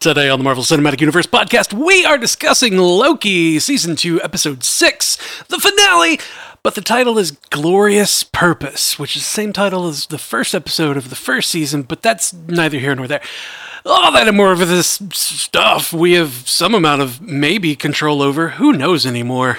Today on the Marvel Cinematic Universe podcast, we are discussing Loki, Season 2, Episode 6, the finale. But the title is Glorious Purpose, which is the same title as the first episode of the first season, but that's neither here nor there. All that and more of this stuff we have some amount of maybe control over. Who knows anymore?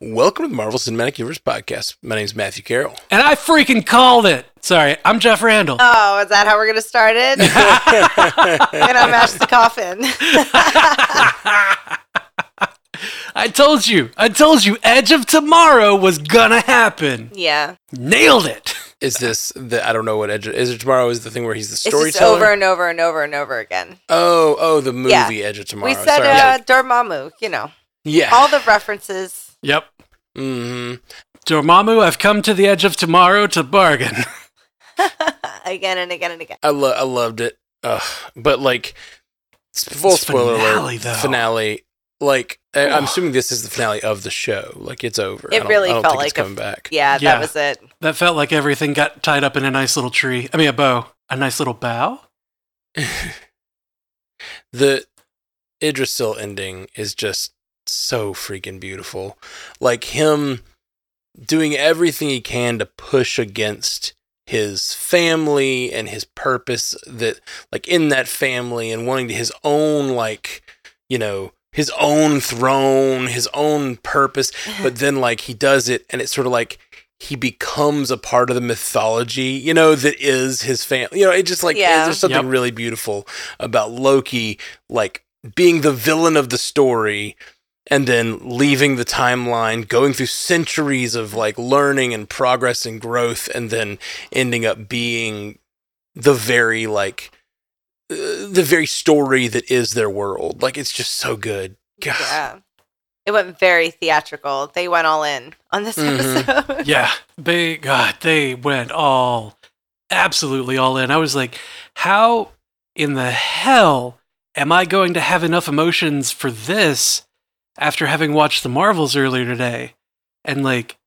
Welcome to the Marvel Cinematic Universe podcast. My name is Matthew Carroll. And I freaking called it. Sorry, I'm Jeff Randall. Oh, is that how we're going to start it? and I mashed the coffin. I told you. I told you Edge of Tomorrow was gonna happen. yeah. Nailed it. Is this the I don't know what Edge is it tomorrow is the thing where he's the It's just storyteller? over and over and over and over again. oh, oh, the movie Yeah. Edge of Tomorrow. we said Sorry. uh, Dormammu, you know, yeah. all the references. Yep. hmm Dormammu, I've come to the edge of tomorrow to bargain. again and again and again. I lo- I loved it. Ugh. But like full This spoiler finale, alert. though. Finale. Like I- I'm assuming this is the finale of the show. Like it's over. It I don't- really I don't felt think like it's a- coming back. Yeah, Yeah. that was it. That felt like everything got tied up in a nice little tree. I mean, a bow. A nice little bow? the Yggdrasil ending is just so freaking beautiful. Like him doing everything he can to push against his family and his purpose that like in that family and wanting to his own like you know his own throne his own purpose uh-huh. but then like he does it and it's sort of like he becomes a part of the mythology you know that is his family you know it just like Yeah. there's something Yep. really beautiful about loki like being the villain of the story and then leaving the timeline going through centuries of like learning and progress and growth and then ending up being the very like the very story that is their world like it's just so good God. Yeah. It went very theatrical. They went all in on this Mhm. episode. Yeah. They, God, they went all, absolutely all in. I was like, how in the hell am I going to have enough emotions for this after having watched the Marvels earlier today? And like,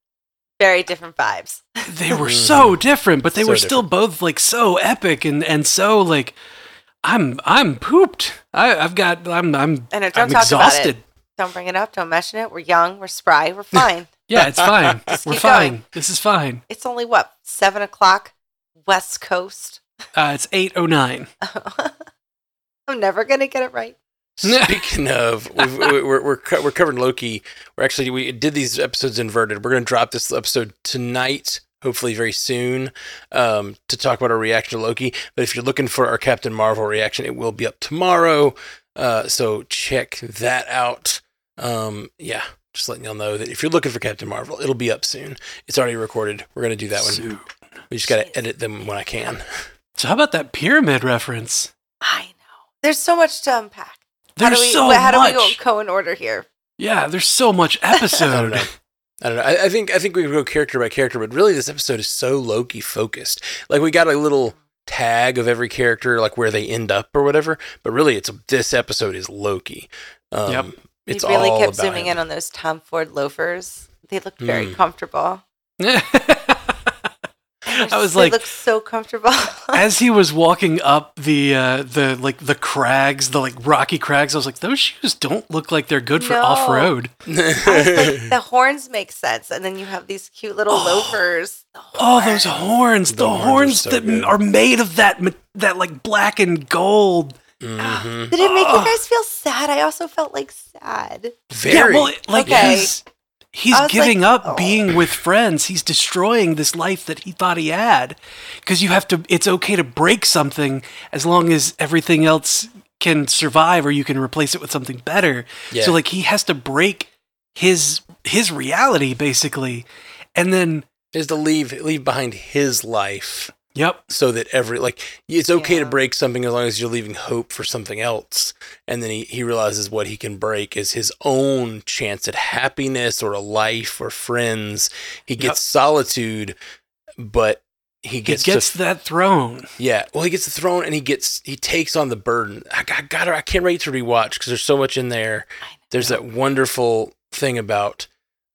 very different vibes. they were so different, but they So were still both like so epic and and so like I'm I'm pooped. I, I've got I'm I'm I know, don't I'm talk about it. exhausted. Don't bring it up. Don't mention it. We're young. We're spry. We're fine. Yeah, it's fine. Just We're fine. going. This is fine. it's only what seven o'clock, West Coast. Uh, it's eight oh nine. I'm never gonna get it right. Speaking of, we've, we- we're we're we're covering Loki. We're actually we did these episodes inverted. We're going to drop this episode tonight, hopefully very soon, um, to talk about our reaction to Loki. But if you're looking for our Captain Marvel reaction, it will be up tomorrow. Uh, so check that out. Um, yeah, just letting y'all know that if you're looking for Captain Marvel, it'll be up soon. It's already recorded. We're going to do that one. We just got to edit them when I can. So how about that pyramid reference? I know. There's so much to unpack. There's how do we, so how much. do we go, go in order here? Yeah, there's so much episode. I don't know. I. I, I think I think we could go character by character, but really this episode is so Loki focused. Like we got a little tag of every character, like where they end up or whatever. But really, it's this episode is Loki. Um, Yep. It's we really all kept about zooming him. in on those Tom Ford loafers. They looked very Mm. comfortable. I was they like, looks so comfortable. as he was walking up the uh, the like the crags, the like rocky crags, I was like, those shoes don't look like they're good for No. off road. Like, the horns make sense, and then you have these cute little Oh. loafers. The Oh, those horns. horns! The, The horns are so that good. are made of that that like black and gold. Mhm. Did it make Oh. you guys feel sad? I also felt like sad. Very. Yeah, well, it- like Okay. he's he's giving like, up oh. being with friends. He's destroying this life that he thought he had. Because you have to. It's okay to break something as long as everything else can survive, or you can replace it with something better. Yeah. So like he has to break his his reality basically, and then is to leave leave behind his life Yep. so that every like it's okay to break something as long as you're leaving hope for something else and then he, he realizes what he can break is his own chance at happiness or a life or friends he gets solitude but he He gets, gets to that throne. yeah well he gets the throne and he gets he takes on the burden i, I got i can't wait to rewatch because there's so much in there there's that wonderful thing about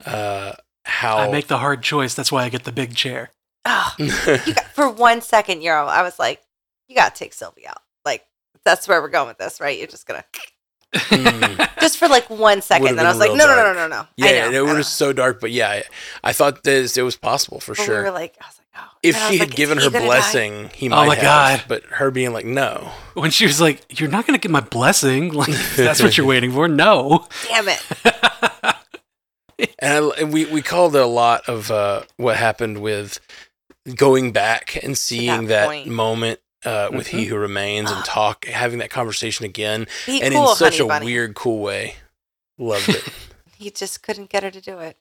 uh how I make the hard choice. That's why I get the big chair. Oh, you got, for one second, Euro, I was like, you got to take Sylvie out. Like, that's where we're going with this, right? You're just going to, Mm. just for like one second. Then I was like, no, no, no, no, no, no. Yeah, I know, it I was know. so dark, but yeah, I, I thought this it was possible for But sure. We were like, I was like, oh. if And I she had like, given he her gonna die? blessing, he Oh my have. God. But her being like, no, when she was like, "You're not going to get my blessing," like that's what you're waiting for. No. Damn it. and, I, and we we called it a lot of uh, what happened with going back and seeing that, point. moment. Uh, with Mm-hmm. he who remains and talk having that conversation again Be and cool, in such a bunny. weird cool way loved it He just couldn't get her to do it.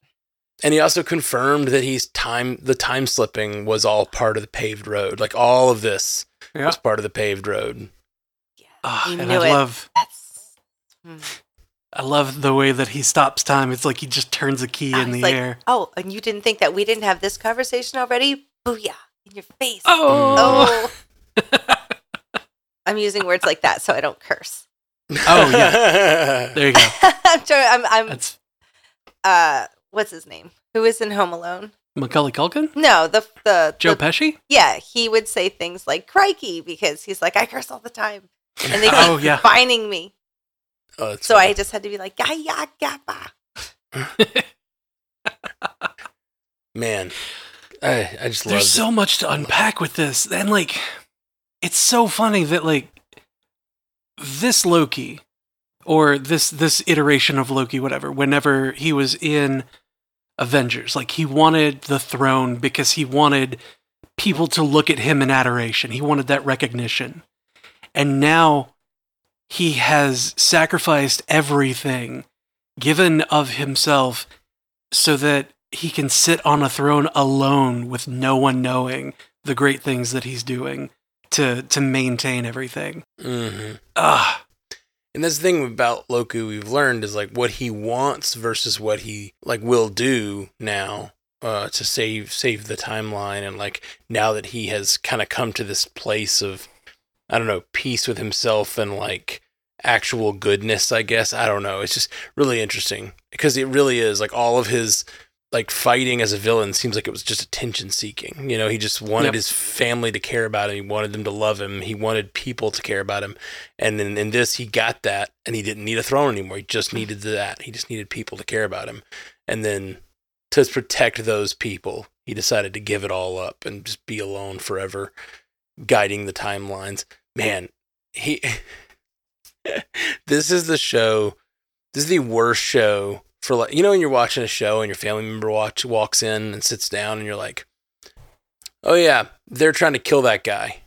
And he also confirmed that he's time the time slipping was all part of the paved road. Like all of this Yeah. was part of the paved road. Ah, He and knew I it. love, That's. Hmm. I love the way that he stops time. It's like he just turns a key I in the like, air. Oh, and you didn't think that we didn't have this conversation already? Booyah. In your face. Oh. Oh. I'm using words like that so I don't curse. Oh, yeah. There you go. I'm trying, I'm, I'm That's uh what's his name? Who is in Home Alone? Macaulay Culkin, No, the the Joe the- Pesci. Yeah, he would say things like "crikey" because he's like, I curse all the time, and they keep Oh, yeah. finding me. Oh, So funny. I just had to be like, "Gaya gappa." man, I I just love There's so much to unpack with this, and like, it's so funny that like this Loki, or this this iteration of Loki, whatever. Whenever he was in Avengers, like he wanted the throne because he wanted people to look at him in adoration. He wanted that recognition, and now he has sacrificed everything given of himself so that he can sit on a throne alone with no one knowing the great things that he's doing to to maintain everything. hmm Ah, And that's the thing about Loki we've learned is like what he wants versus what he like will do now uh, to save save the timeline and like now that he has kind of come to this place of I don't know peace with himself and like actual goodness I guess. I don't know. It's just really interesting because it really is like all of his like fighting as a villain seems like it was just attention seeking. You know, he just wanted Yep. his family to care about him. He wanted them to love him. He wanted people to care about him. And then in this, he got that and he didn't need a throne anymore. He just needed that. He just needed people to care about him. And then to protect those people, he decided to give it all up and just be alone forever, guiding the timelines. Man, he. this is the show. This is the worst show for like you know when you're watching a show and your family member watch walks in and sits down and you're like, oh yeah, they're trying to kill that guy,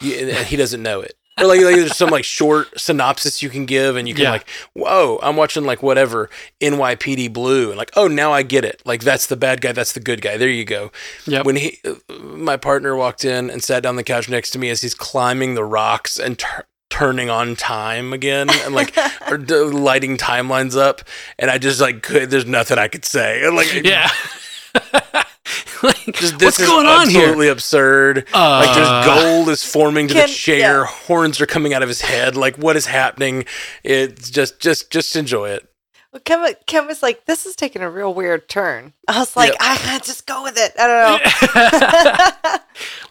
and he doesn't know it. Or like, like there's some like short synopsis you can give and you can Yeah. like, whoa, I'm watching like whatever NYPD Blue and like, oh now I get it. Like that's the bad guy, that's the good guy. There you go yeah when he uh, my partner walked in and sat down on the couch next to me as he's climbing the rocks and tur- turning on time again and like or d- lighting timelines up and i just like could there's nothing i could say and like yeah. like, just this what's is going on here? absolutely absurd like Uh, there's gold is forming to Can- the chair yeah. horns are coming out of his head like what is happening it's just just just enjoy it Well, Ken, wa- Ken was like, "This is taking a real weird turn." I was like, Yep. "I just go with it." I don't know.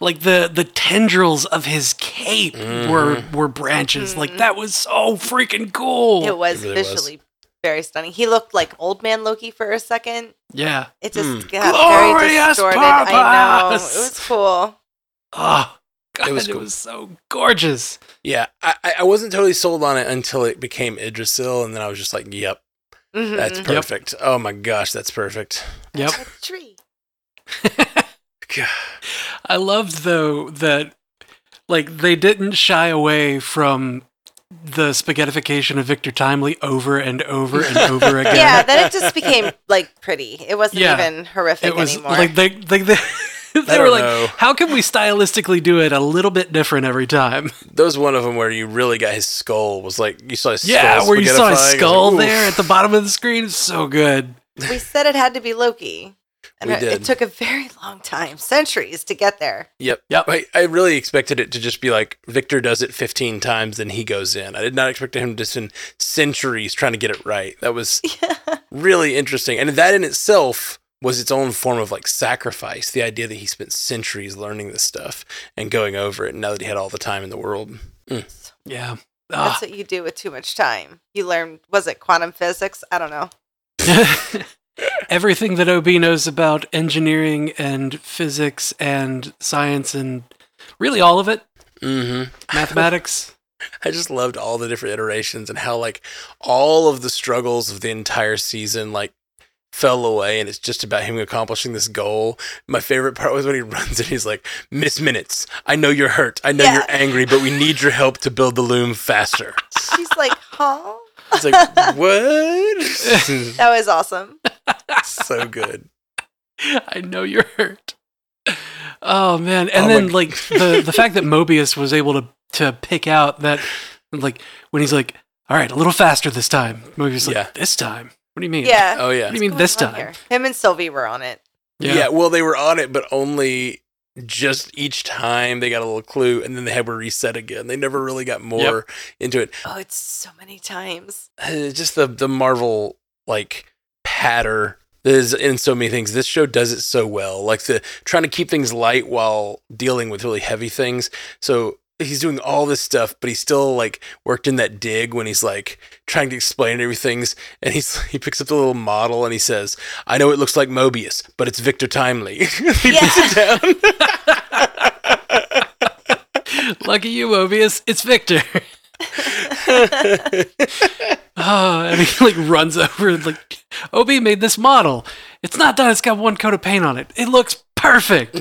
like the the tendrils of his cape were were branches. Like that was so freaking cool. it was It really was. visually very stunning. He looked like old man Loki for a second. yeah. It just Mm. got very Glorious distorted. I know. It was cool. Oh, God, It was it was so gorgeous. yeah I, I- I wasn't totally sold on it until it became yggdrasil and then i was just like yep Mhm. that's perfect oh my gosh that's perfect Yep. A tree. God. I loved though that like they didn't shy away from the spaghettification of Victor Timely over and over and over again. Yeah, then it just became like pretty. It wasn't Yeah. even horrific it was anymore. like they, they, they they were like, know. how can we stylistically do it a little bit different every time? Those one of them where you really got his skull was like you saw his Yeah, skull where you saw his spaghettifying. I was skull like, there at the bottom of the screen. It's so good. we said it had to be Loki. And We it, did. it took a very long time, centuries, to get there. Yep. Yep. I, I really expected it to just be like Victor does it 15 times, then he goes in. I did not expect him to spend centuries trying to get it right. That was really interesting. And that in itself was its own form of like sacrifice. The idea that he spent centuries learning this stuff and going over it and now that he had all the time in the world. Yeah. Ah. That's what you do with too much time. You learn, was it quantum physics? I don't know. Everything that OB knows about engineering and physics and science and really all of it, Mm-hmm. mathematics. I just loved all the different iterations and how like all of the struggles of the entire season like fell away and it's just about him accomplishing this goal. My favorite part was when he runs and he's like, Miss Minutes, I know you're hurt. I know Yeah. you're angry, but we need your help to build the loom faster. She's like, huh? It's like, what? That was awesome. so good. I know you're hurt. Oh man! And Oh, then like the the fact that Mobius was able to to pick out that like when he's like, "All right, a little faster this time." Mobius like, Yeah. "This time? What do you mean? Yeah. Oh yeah. What do you mean this time?" here? Him and Sylvie were on it. yeah. yeah. well, they were on it, but only just each time they got a little clue, and then they had to reset again. They never really got more into it. Oh, it's so many times. Uh, just the the Marvel like patter is in so many things. This show does it so well. Like the trying to keep things light while dealing with really heavy things. So he's doing all this stuff, but he's still like worked in that dig when he's like trying to explain everything's and he's he picks up the little model and he says, I know it looks like Mobius, but it's Victor Timely. he puts it down. Lucky you, Mobius. It's Victor. oh, and he like runs over and like, OB made this model. It's not done. It's got one coat of paint on it. It looks perfect.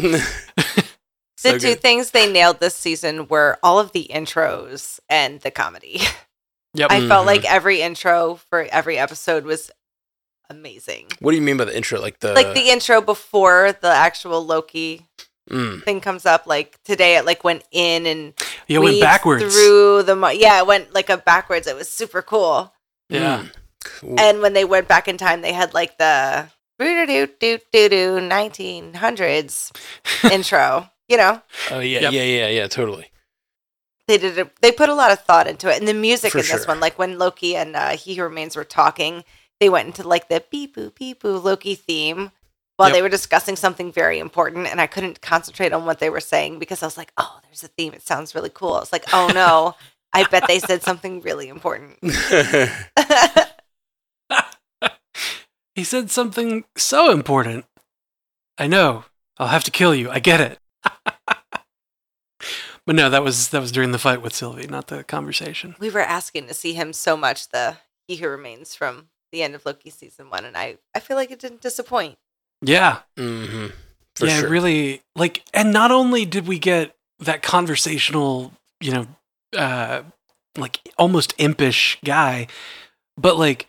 So the two good. things they nailed this season were all of the intros and the comedy. Yep. I felt Mhm. like every intro for every episode was amazing. What do you mean by the intro? Like the like the intro before the actual Loki mm, thing comes up, like today it like went in and yeah, it went backwards. through the mo- yeah, it went like a backwards. It was super cool. Yeah. mm. Cool. And when they went back in time, they had like the do do do do do nineteen hundreds intro. You know, Oh yeah, Yep. yeah, yeah, yeah, totally. they did a, they put a lot of thought into it, and the music For in this one, like when Loki and uh, He Who Remains were talking, they went into like the beep boo beep boo Loki theme while Yep. they were discussing something very important, and I couldn't concentrate on what they were saying because I was like, oh, there's a theme. It sounds really cool. It's like, oh no, I bet they said something really important. He said something so important. I know. I'll have to kill you. I get it. But no, that was that was during the fight with Sylvie, not the conversation. we were asking to see him so much the he who remains from the end of loki season one and i i feel like it didn't disappoint Yeah. hmm For yeah, sure. really like and not only did we get that conversational, you know, uh like almost impish guy, but like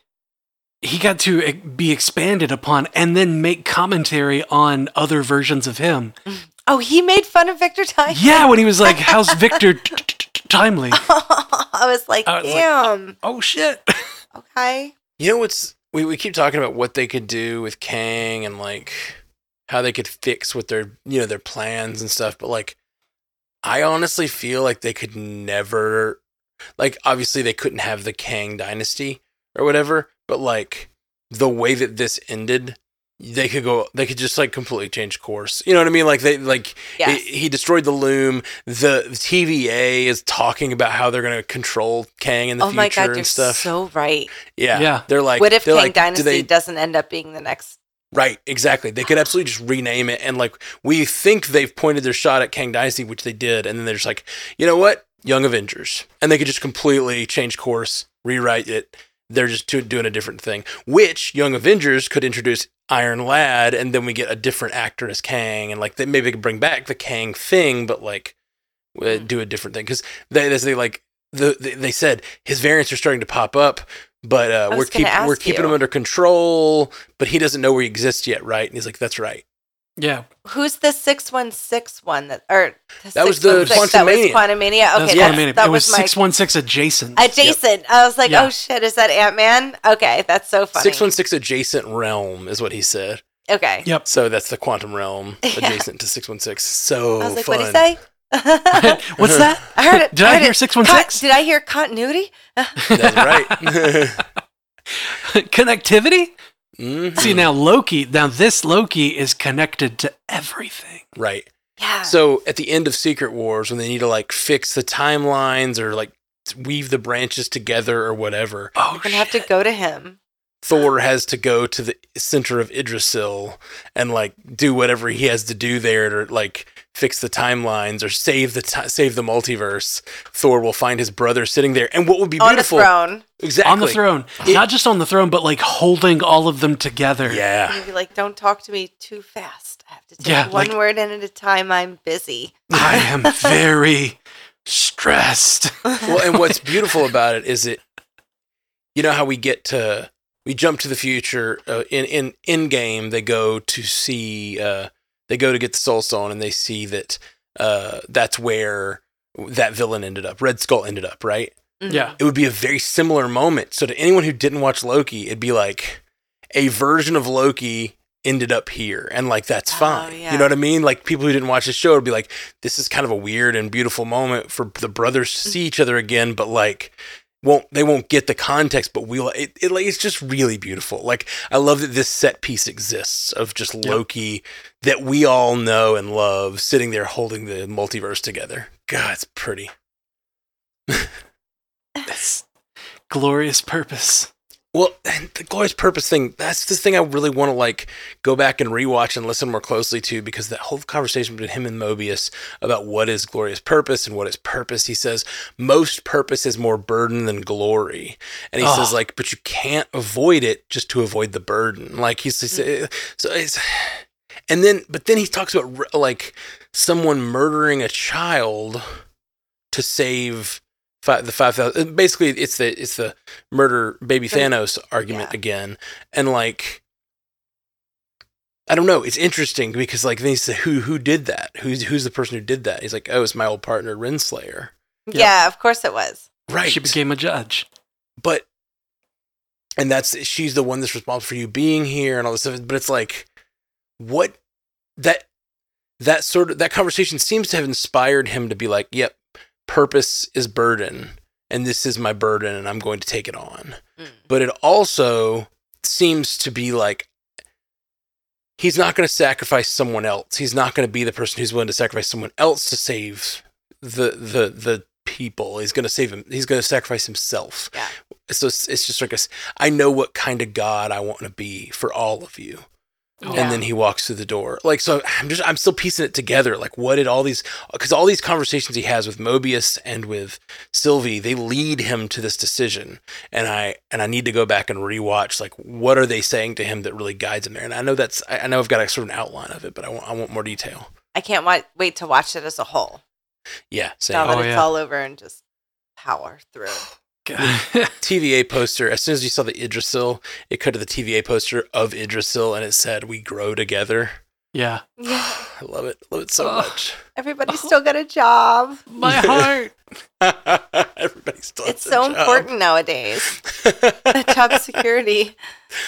he got to e- be expanded upon and then make commentary on other versions of him. oh he made fun of victor time Yeah, when he was like, "How's Victor t- t- t- timely?" i was like I was like, damn Oh shit! okay You know what's we, we keep talking about what they could do with Kang and like how they could fix with their you know their plans and stuff, but like I honestly feel like they could never like obviously they couldn't have the Kang dynasty or whatever, but like the way that this ended, they could go they could just like completely change course. You know what I mean? Like they like yes he, he destroyed the loom. The TVA is talking about how they're going to control Kang in the oh future my god you're and stuff. so right Yeah. Yeah. They're like, what if they're king like, do dynasty they- doesn't end up being the next right, exactly. They could absolutely just rename it. And like, we think they've pointed their shot at Kang Dynasty, which they did. And then they're just like, you know what? Young Avengers. And they could just completely change course, rewrite it. They're just doing a different thing, which Young Avengers could introduce Iron Lad. And then we get a different actor as Kang. And like, they, maybe they could bring back the Kang thing, but like, uh, do a different thing. Cause they, they like, the, they, said his variants are starting to pop up, but uh, we're keep, we're keeping you. him under control. But he doesn't know where he exists yet, right? And he's like, "That's right." Yeah. Who's the six one six one that or That was the 616 that was Quantumania. Quantumania? That was Okay, yeah. that's- that it was was six one six adjacent. adjacent. I was like, Yeah. oh shit, is that Ant Man? Okay, that's so funny. Six one six adjacent realm is what he said. Okay. Yep. So that's the quantum realm Yeah. adjacent to six one six. So I was like, fun. what did he say? What's that? I heard it. Did I heard hear 616? Con- Did I hear continuity? That's right. Connectivity? Mhm. See now Loki now this Loki is connected to everything. Right. Yeah. So at the end of Secret Wars, when they need to like fix the timelines or like weave the branches together or whatever, Oh You're gonna have to go to him. Thor has to go to the center of Yggdrasil and like do whatever he has to do there to like fix the timelines or save the ti save the multiverse. Thor will find his brother sitting there, and what would be beautiful On the throne. exactly on the throne. Not just on the throne, but like holding all of them together. Yeah, You'd be like, don't talk to me too fast. I have to take Yeah, one like- word in at a time. I'm busy. I am very stressed. well, and what's beautiful about it is it, you know how we get to we jump to the future uh, in in in game. They go to see uh, they go to get the Soul Stone, and they see that uh, that's where that villain ended up. Red Skull ended up, right? Mhm. Yeah. It would be a very similar moment. So to anyone who didn't watch Loki, it'd be like a version of Loki ended up here and like that's Oh, fine. yeah. You know what I mean? Like people who didn't watch the show would be like this is kind of a weird and beautiful moment for the brothers to see each other again but like won't they won't get the context but we'll it, it like it's just really beautiful. Like I love that this set piece exists of just Loki that we all know and love sitting there holding the multiverse together. God, it's pretty. It's glorious purpose. Well, and the glorious purpose thing, that's the thing I really want to like go back and rewatch and listen more closely to because that whole conversation between him and Mobius about what is glorious purpose and what is purpose, he says most purpose is more burden than glory. And he Oh. says like, but you can't avoid it just to avoid the burden. Like he's, he's mm. uh, so it's and then but then he talks about like someone murdering a child to save five, the five thousand. Basically, it's the it's the murder baby Thanos argument yeah. again, and like. I don't know. It's interesting because like they say who who did that? Who's who's the person who did that? He's like, oh, it's my old partner Renslayer. Yeah, of course it was. Right. She became a judge. but and that's she's the one that's responsible for you being here and all this stuff but it's like what that that sort of that conversation seems to have inspired him to be like yep purpose is burden and this is my burden and i'm going to take it on Mm. but it also seems to be like he's not going to sacrifice someone else he's not going to be the person who's willing to sacrifice someone else to save the the the people he's going to save him he's going to sacrifice himself Yeah. so it's, it's just like a, I know what kind of God I want to be for all of you. Yeah. And then he walks through the door. Like, so I'm just, I'm still piecing it together. Like, what did all these, because all these conversations he has with Mobius and with Sylvie, they lead him to this decision. And I, and I need to go back and rewatch, like, what are they saying to him that really guides him there? And I know that's, I I know I've got a sort of an outline of it, but I want, I want more detail. I can't wa- wait to watch it as a whole. Yeah. Same. Now that Oh, it's yeah. all over and just power through. TVA poster. As soon as you saw the Yggdrasil, it cut to the TVA poster of Yggdrasil, and it said, "We grow together." Yeah. Yeah. I love it. Love it so Oh. much. Everybody's still got a job. My heart. Everybody still. It's has a so job. important nowadays. job security.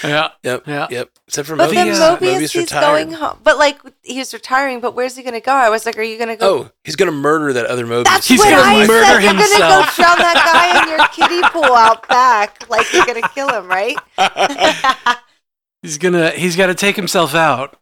Yeah. Yep. Yeah. Yep. Except for But Mobius. then Mobius, Mobius he's retired. going home. But like he's retiring, but where's he gonna go? I was like, Are you gonna go Oh, he's gonna murder that other Mobius. That's He's what gonna I murder said. You're gonna go drown that guy in your kiddie pool out back. Like you're gonna kill him, right? He's gonna he's gotta take himself out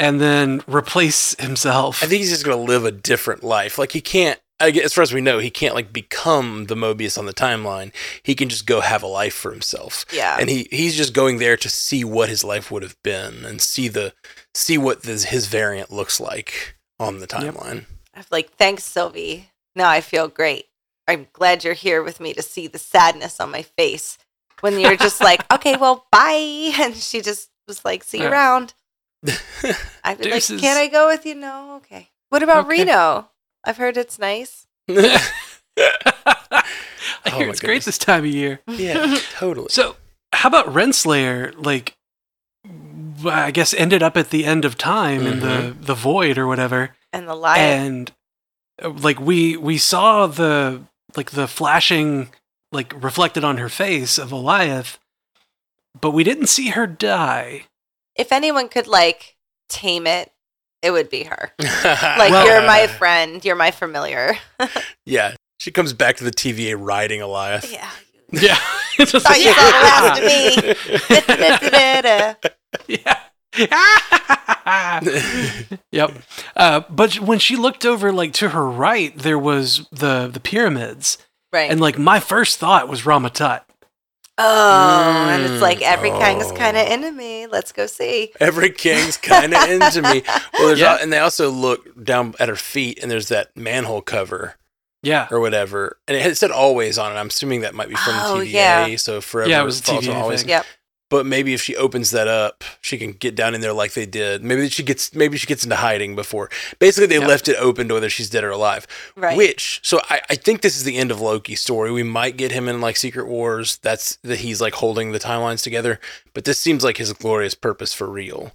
and then replace himself. I think he's just gonna live a different life. Like he can't. I guess, as far as we know, he can't like become the Mobius on the timeline. He can just go have a life for himself. yeah. and he he's just going there to see what his life would have been and see the see what this, his variant looks like on the timeline. I'm like, thanks, Sylvie. Now I feel great. I'm glad you're here with me to see the sadness on my face when you're just like, okay, well, bye. And she just was like, see you Yeah. around. I'd be Deuces. like, can I go with you? No, okay. What about Okay. Reno? I've heard it's nice. I Oh hear my it's great this time of year. yeah, totally. So, how about Renslayer? Like, I guess ended up at the end of time in the mm-hmm. the void or whatever. And the lion. and like we we saw the like the flashing like reflected on her face of Alioth, but we didn't see her die. If anyone could like tame it, it would be her. Like Well- you're my friend, you're my familiar. yeah. She comes back to the TVA riding Alioth. yeah. Yeah, It's just Thought like, you saw the last of me. Yeah. yep. Uh, but when she looked over, like to her right, there was the the pyramids, Right. and like my first thought was Rama-Tut. Oh, and it's like every Mm, king is kind of oh. into me. Let's go see. Every king's kind of into me. Well, there's Yeah. al- and they also look down at her feet, and there's that manhole cover Yeah, or whatever, and it said always on it. I'm assuming that might be from Oh, the TVA, yeah. so forever. Yeah, it was a falls on TVA always. Yep. But maybe if she opens that up, she can get down in there like they did. Maybe she gets maybe she gets into hiding before. Basically, they Yep. left it open to whether she's dead or alive. Right. Which so I, I think this is the end of Loki's story. We might get him in like Secret Wars. That's that he's like holding the timelines together. But this seems like his glorious purpose for real.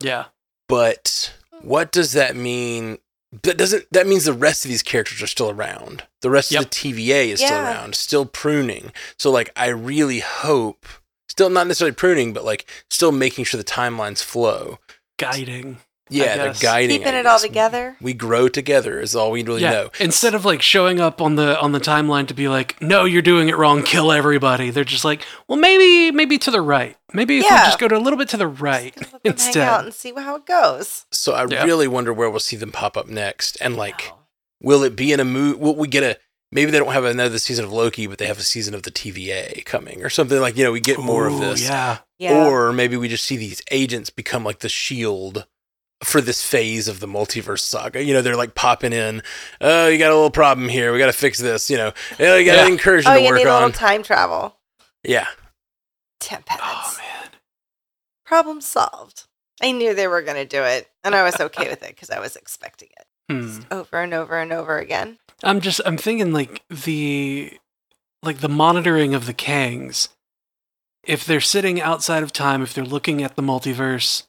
yeah. But what does that mean? That doesn't that means the rest of these characters are still around. The rest Yep. of the TVA is still around, still pruning. So like I really hope still not necessarily pruning, but like still making sure the timelines flow. Guiding. Yeah, they're guiding. Keeping it all together. We grow together is all we really yeah. know. Instead of like showing up on the on the timeline to be like, no, you're doing it wrong, kill everybody. They're just like, well, maybe maybe to the right. Maybe if we just go to a little bit to the right Just let them hang out instead. and see how it goes. So I Yeah. really wonder where we'll see them pop up next. And like, Oh. will it be in a movie? Will we get a? Maybe they don't have another season of Loki, but they have a season of the TVA coming or something like. You know, we get more of this. Yeah. yeah. Or maybe we just see these agents become like the shield for this phase of the multiverse saga. You know, they're like popping in. Oh, you got a little problem here. We got to fix this. You know, oh, you got Yeah. an incursion oh, to you work need a little on. time travel. yeah. Tempest. Oh man. Problem solved. I knew they were going to do it, and I was okay with it because I was expecting it Hmm. over and over and over again. I'm just I'm thinking like the like the monitoring of the Kangs. If they're sitting outside of time, if they're looking at the multiverse,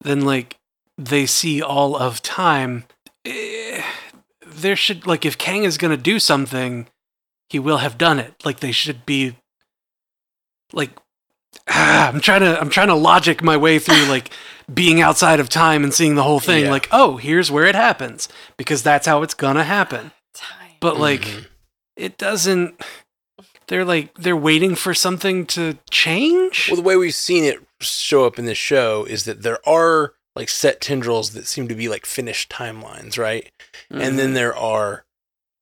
then like they see all of time. Eh, there should like if Kang is gonna do something, he will have done it. Like they should be like ah, I'm trying to I'm trying to logic my way through like being outside of time and seeing the whole thing. Yeah. Like, oh, here's where it happens because that's how it's gonna happen. Time. But like, Mhm. it doesn't. They're like they're waiting for something to change. Well, the way we've seen it show up in this show is that there are like set tendrils that seem to be like finished timelines, right? And Mm-hmm. then there are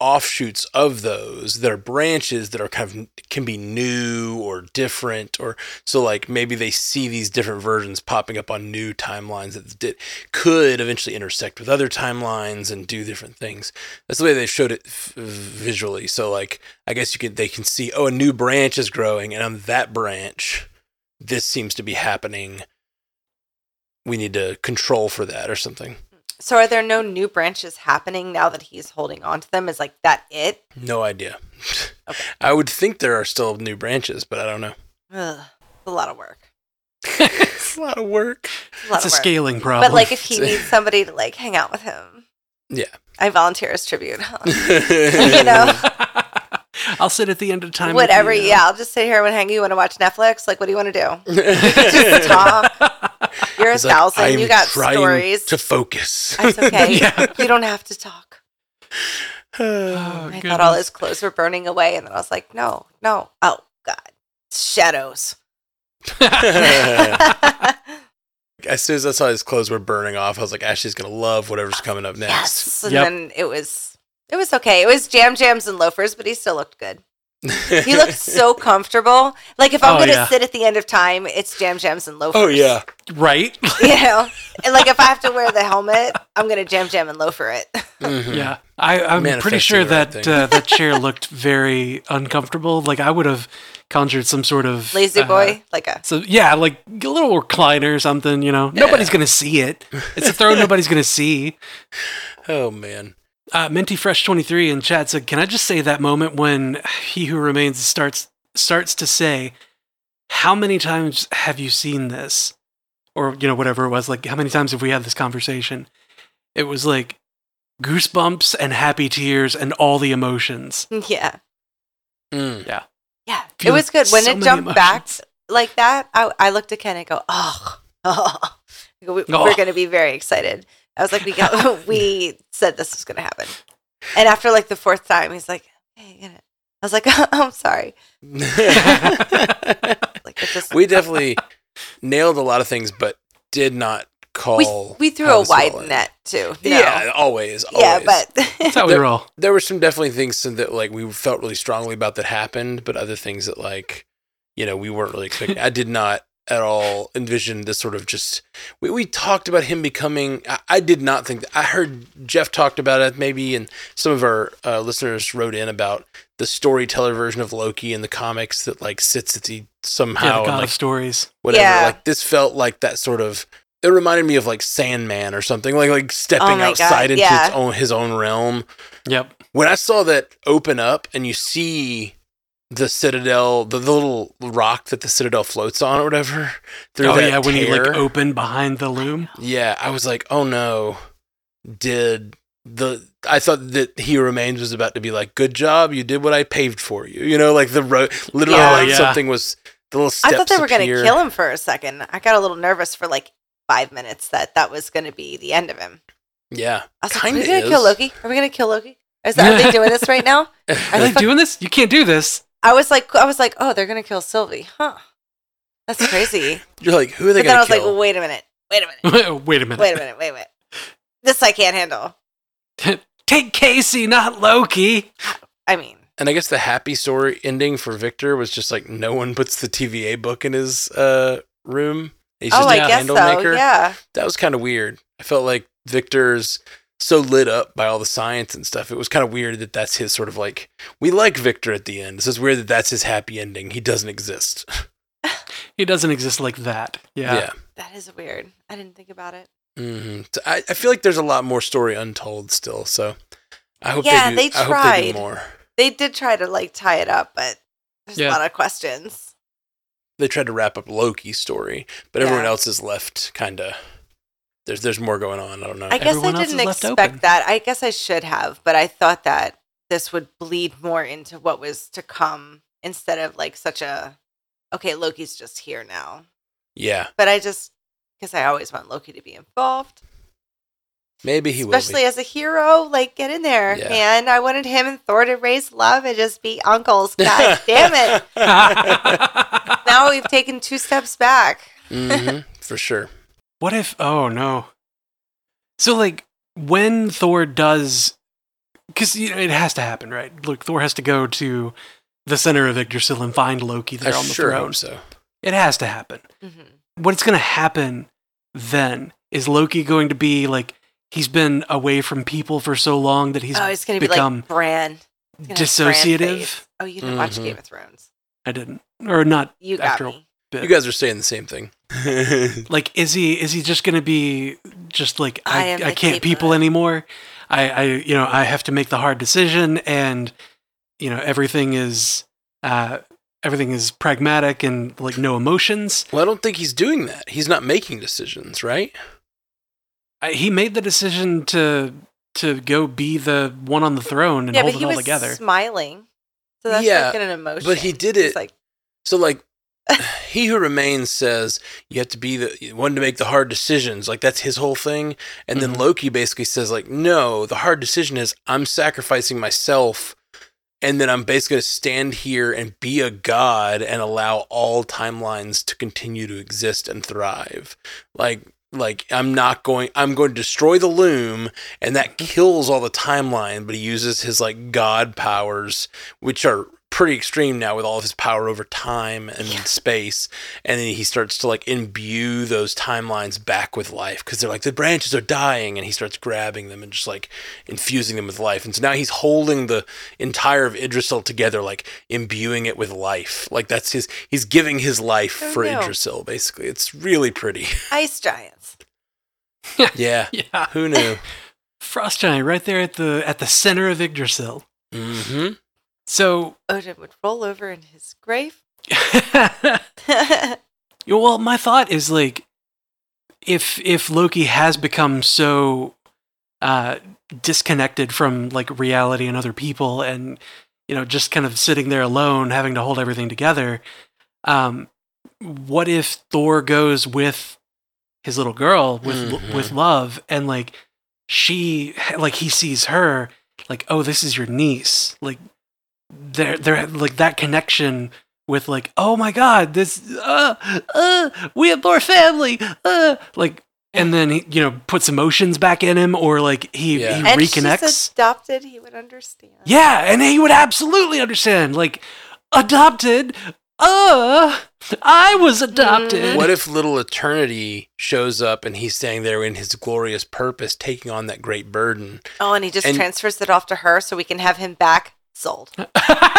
offshoots of those that are branches that are kind of can be new or different or so like maybe they see these different versions popping up on new timelines that did, could eventually intersect with other timelines and do different things. That's the way they showed it f- visually. So like i guess you can they can see oh a new branch is growing and on that branch this seems to be happening. We need to control for that or something so, are there no new branches happening now that he's holding on to them? Is like that it? No idea. Okay. I would think there are still new branches, but I don't know. Ugh, a lot of work. it's a lot of work. It's a lot it's a of work. scaling problem. But like, if he needs somebody to like hang out with him, Yeah. I volunteer as tribute. you know? I'll sit at the end of time. Whatever. you. Yeah, I'll just sit here and hang. You want to watch Netflix? Like, what do you want to do? Just Just talk. You're a thousand. You got stories. to focus. It's okay. Yeah. You don't have to talk. Oh, oh I thought all his clothes were burning away, and then I was like, no, no. Oh God, shadows. as soon as I saw his clothes were burning off, I was like, Ashley's gonna love whatever's coming up next. yes. And Yep. then it was it was okay. It was jam jams and loafers, but he still looked good. He looked so comfortable. Like if I'm Oh, gonna yeah. sit at the end of time, it's jam jams and loafers. oh yeah. right. You know, and like if I have to wear the helmet, I'm gonna jam jam and loafer it. Mhm. Yeah, I, I'm pretty sure the right that uh, that chair looked very uncomfortable. Like I would have conjured some sort of Lazy uh, boy, like a So yeah, like a little recliner or something. You know, nobody's gonna see it. It's a throw nobody's gonna see. Oh man. Uh, Minty Fresh twenty three in chat said, "Can I just say that moment when he who remains starts starts to say, how many times have you seen this? or you know whatever it was. Like how many times have we had this conversation? It was like goosebumps and happy tears and all the emotions. Yeah. Mm. Yeah. It Feel was good. When so it many jumped back like that, I, I looked at Ken and go, oh, oh. We, Oh. We're going to be very excited. I was like, we got, we said this was going to happen. And after like the fourth time, he's like, hey, get it. I was like, I'm sorry. Like, it just, we definitely nailed a lot of things, but did not call. we, we threw a this would all wide end. net too. No. Yeah, always. Yeah, but That's how we There- roll. there were some definitely things that like we felt really strongly about that happened, but other things that like you know we weren't really expecting. I did not at all envision this sort of just. We we talked about him becoming. I, I did not think. That, I heard Jeff talked about it maybe, and some of our uh, listeners wrote in about the storyteller version of Loki in the comics that like sits at the Yeah, somehow the and, like stories. whatever. Yeah. Like this felt like that sort of. It reminded me of like Sandman or something, like like stepping Oh my God, outside into yeah. its own his own realm Yep. when I saw that open up and you see the citadel, the, the little rock that the citadel floats on or whatever, through oh that yeah, when he like opened behind the loom. yeah, I was like, oh no, did the I thought that He Remains was about to be like, good job, you did what I paved for you, you know, like the road, literally, Yeah. like Yeah. something was the little steps. I thought they were going to kill him for a second. I got a little nervous for like five minutes that that was going to be the end of him. Yeah, I was like, are we going to kill Loki? Are we going to kill Loki? Is that, are they doing this right now? Are they doing this? You can't do this. I was like, I was like, oh, they're going to kill Sylvie, huh? That's crazy. You're like, who are they but gonna kill? then I was kill? like, wait a minute, wait a minute, Wait a minute. wait a minute, wait a minute. This I can't handle. Take Casey, not Loki. I mean, And I guess the happy story ending for Victor was just like no one puts the TVA book in his uh, room. He's just oh, a I guess candle so. maker. Yeah, That was kind of weird. I felt like Victor's so lit up by all the science and stuff. It was kind of weird that that's his sort of like we like Victor at the end. It's just weird that that's his happy ending. He doesn't exist. He doesn't exist like that. Yeah. Yeah. that is weird. I didn't think about it. hmm So I, I feel like there's a lot more story untold still. So I hope Yeah, they do. they I hope they do tried. more. They did try to like tie it up, but there's Yeah. a lot of questions. They tried to wrap up Loki's story, but everyone else is left kind of. There's there's more going on. I don't know. I guess Everyone I didn't expect that. I guess I should have, but I thought that this would bleed more into what was to come instead of like such a okay, Loki's just here now. yeah, But I just because I always want Loki to be involved, maybe he especially will. as a hero. Like, get in there, Yeah. man! I wanted him and Thor to raise love and just be uncles. God damn it! Now we've taken two steps back. Be. hmm for sure. What if? Oh no. So like when Thor does, because you know, it has to happen, right? Look, Thor has to go to the center of Yggdrasil and find Loki there I on the sure throne. hope so. It has to happen. Mhm. What's going to happen then? Is Loki going to be like he's been away from people for so long that he's oh, it's gonna be become like Bran. He's Bran dissociative? face. Oh, you didn't watch Mhm. Game of Thrones. I didn't, or not. You got after me. Bit. You guys are saying the same thing. like is he is he just gonna be just like I I, I, can't people anymore I, I you know i have to make the hard decision and you know everything is uh everything is pragmatic and like no emotions well, I don't think he's doing that. He's not making decisions, right? I, he made the decision to to go be the one on the throne and yeah, hold but it he all was together smiling. So that's Yeah, like an emotion. but he did He's it- like So, like, he who remains says you have to be the one to make the hard decisions. Like that's his whole thing. And then Mhm. Loki basically says, like, no, the hard decision is I'm sacrificing myself, and then I'm basically going to stand here and be a god and allow all timelines to continue to exist and thrive. Like. Like I'm not going I'm going to destroy the loom and that kills all the timeline but he uses his like god powers which are pretty extreme now with all of his power over time and space. And then he starts to like imbue those timelines back with life because they're like the branches are dying. And he starts grabbing them and just like infusing them with life. And so now he's holding the entire of Yggdrasil together like imbuing it with life. Like that's his he's giving his life Oh, for no. Yggdrasil basically. It's really pretty. Ice giants. yeah. Yeah. Who knew? Frost giant right there at the at the center of yggdrasil mm-hmm so Odin would roll over in his grave. well my thought is like if if Loki has become so uh, disconnected from like reality and other people, and you know just kind of sitting there alone, having to hold everything together, um, what if Thor goes with his little girl with Mhm. with love and like she like he sees her like oh this is your niece like they're they're like that connection with like oh my god this uh uh we have more family uh like and then he you know puts emotions back in him or like he Yeah. he and reconnects she's adopted. He would understand. yeah and he would absolutely understand like adopted uh i was adopted What if little eternity shows up and he's standing there in his glorious purpose, taking on that great burden? Oh, and he just And- transfers it off to her so we can have him back. Sold.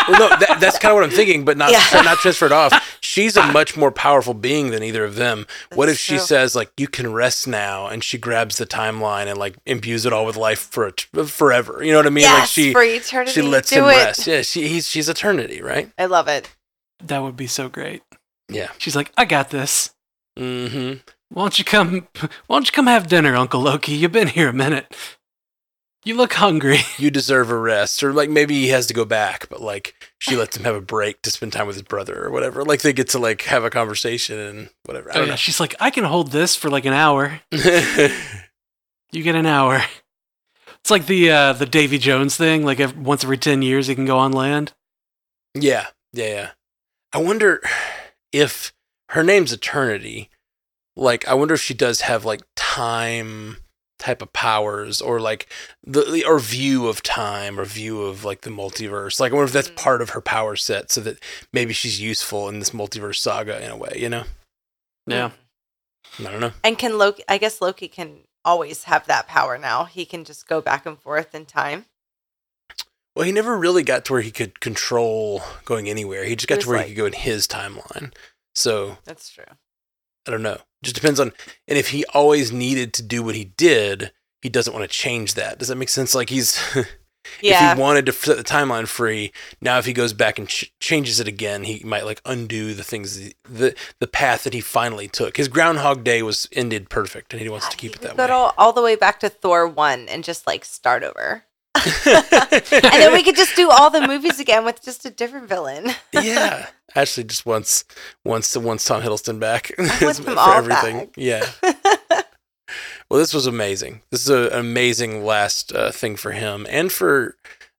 Well, no, that, that's kind of what I'm thinking, but not Yeah. not transferred off. She's a much more powerful being than either of them. what if That's she true. says like you can rest now, and she grabs the timeline and like imbues it all with life for a, forever? You know what I mean? yes, like she for eternity. she lets him it. rest. Yeah, she he's she's eternity, right? I love it. that would be so great Yeah. she's like i got this Mm-hmm. Why don't you come? Why don't you come have dinner, Uncle Loki? You've been here a minute. You look hungry. You deserve a rest, or like maybe he has to go back, but like she lets him have a break to spend time with his brother or whatever. Like they get to like have a conversation and whatever. I Oh, don't yeah. She's like, I can hold this for like an hour. You get an hour. It's like the uh, the Davy Jones thing. Like ev once every ten years, he can go on land. Yeah, yeah, yeah. I wonder if her name's Eternity. Like, I wonder if she does have like time type of powers, or like the the- or view of time, or view of like the multiverse. Like, I wonder if that's Mm. part of her power set, so that maybe she's useful in this multiverse saga in a way. You know? Yeah. I don't know. And can Loki? I guess Loki can always have that power now. He can just go back and forth in time. Well, he never really got to where he could control going anywhere. He just got He to where like- he could go in his timeline. So That's true. I don't know. Just depends on, and if he always needed to do what he did, he doesn't want to change that. Does that make sense? Like he's, Yeah. if he wanted to set the timeline free, now if he goes back and ch- changes it again, he might like undo the things, the, the path that he finally took. His Groundhog Day was ended perfect, and he wants to keep it that way. all, all the way back to Thor one and just like start over, and then we could just do all the movies again with just a different villain. yeah, actually, just once, once, once Tom Hiddleston back want them for all everything. back. Yeah. Well, this was amazing. This is a, an amazing last uh, thing for him and for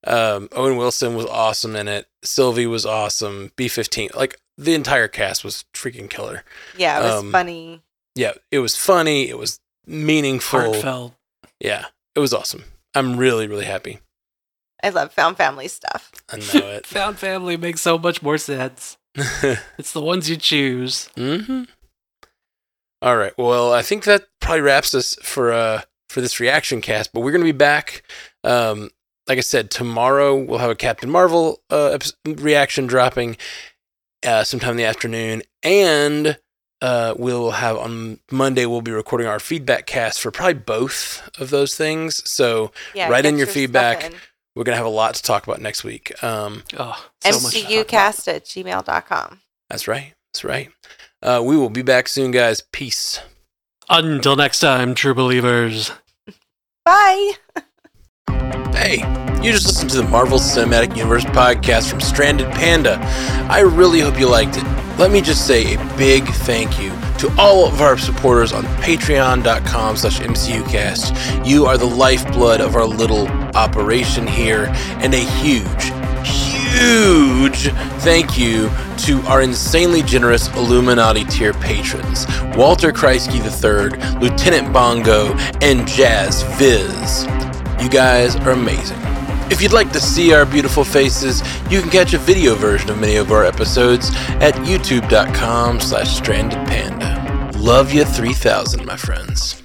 um, Owen Wilson was awesome in it. Sylvie was awesome. B fifteen, like the entire cast was freaking killer. yeah, it was Um, funny. Yeah, it was funny. It was meaningful. Heartfelt. Yeah, it was awesome. I'm really, really happy. I love found family stuff. I know it. Found family makes so much more sense. It's the ones you choose. Mm-hmm. All right. Well, I think that probably wraps us for uh for this reaction cast. But we're gonna be back. Um, like I said, tomorrow we'll have a Captain Marvel uh, reaction dropping uh, sometime in the afternoon, and uh, we'll have on Monday we'll be recording our feedback cast for probably both of those things. So Yeah, Write in your stuff feedback. in. we're gonna have a lot to talk about next week. Um, Oh, so much. to talk about. MCUcast at gmail.com. that's right. That's right. Uh, we will be back soon, guys. Peace. Until next time, true believers. Bye. Hey, you just listened to the Marvel Cinematic Universe podcast from Stranded Panda. I really hope you liked it. Let me just say a big thank you to all of our supporters on patreon.com slash mcucast. You are the lifeblood of our little operation here, and a huge, huge thank you to our insanely generous Illuminati tier patrons Walter Kreisky III, Lieutenant Bongo, and Jazz Viz. You guys are amazing. If you'd like to see our beautiful faces, you can catch a video version of many of our episodes at youtube.com slash strandedpanda. Love you 3000, my friends.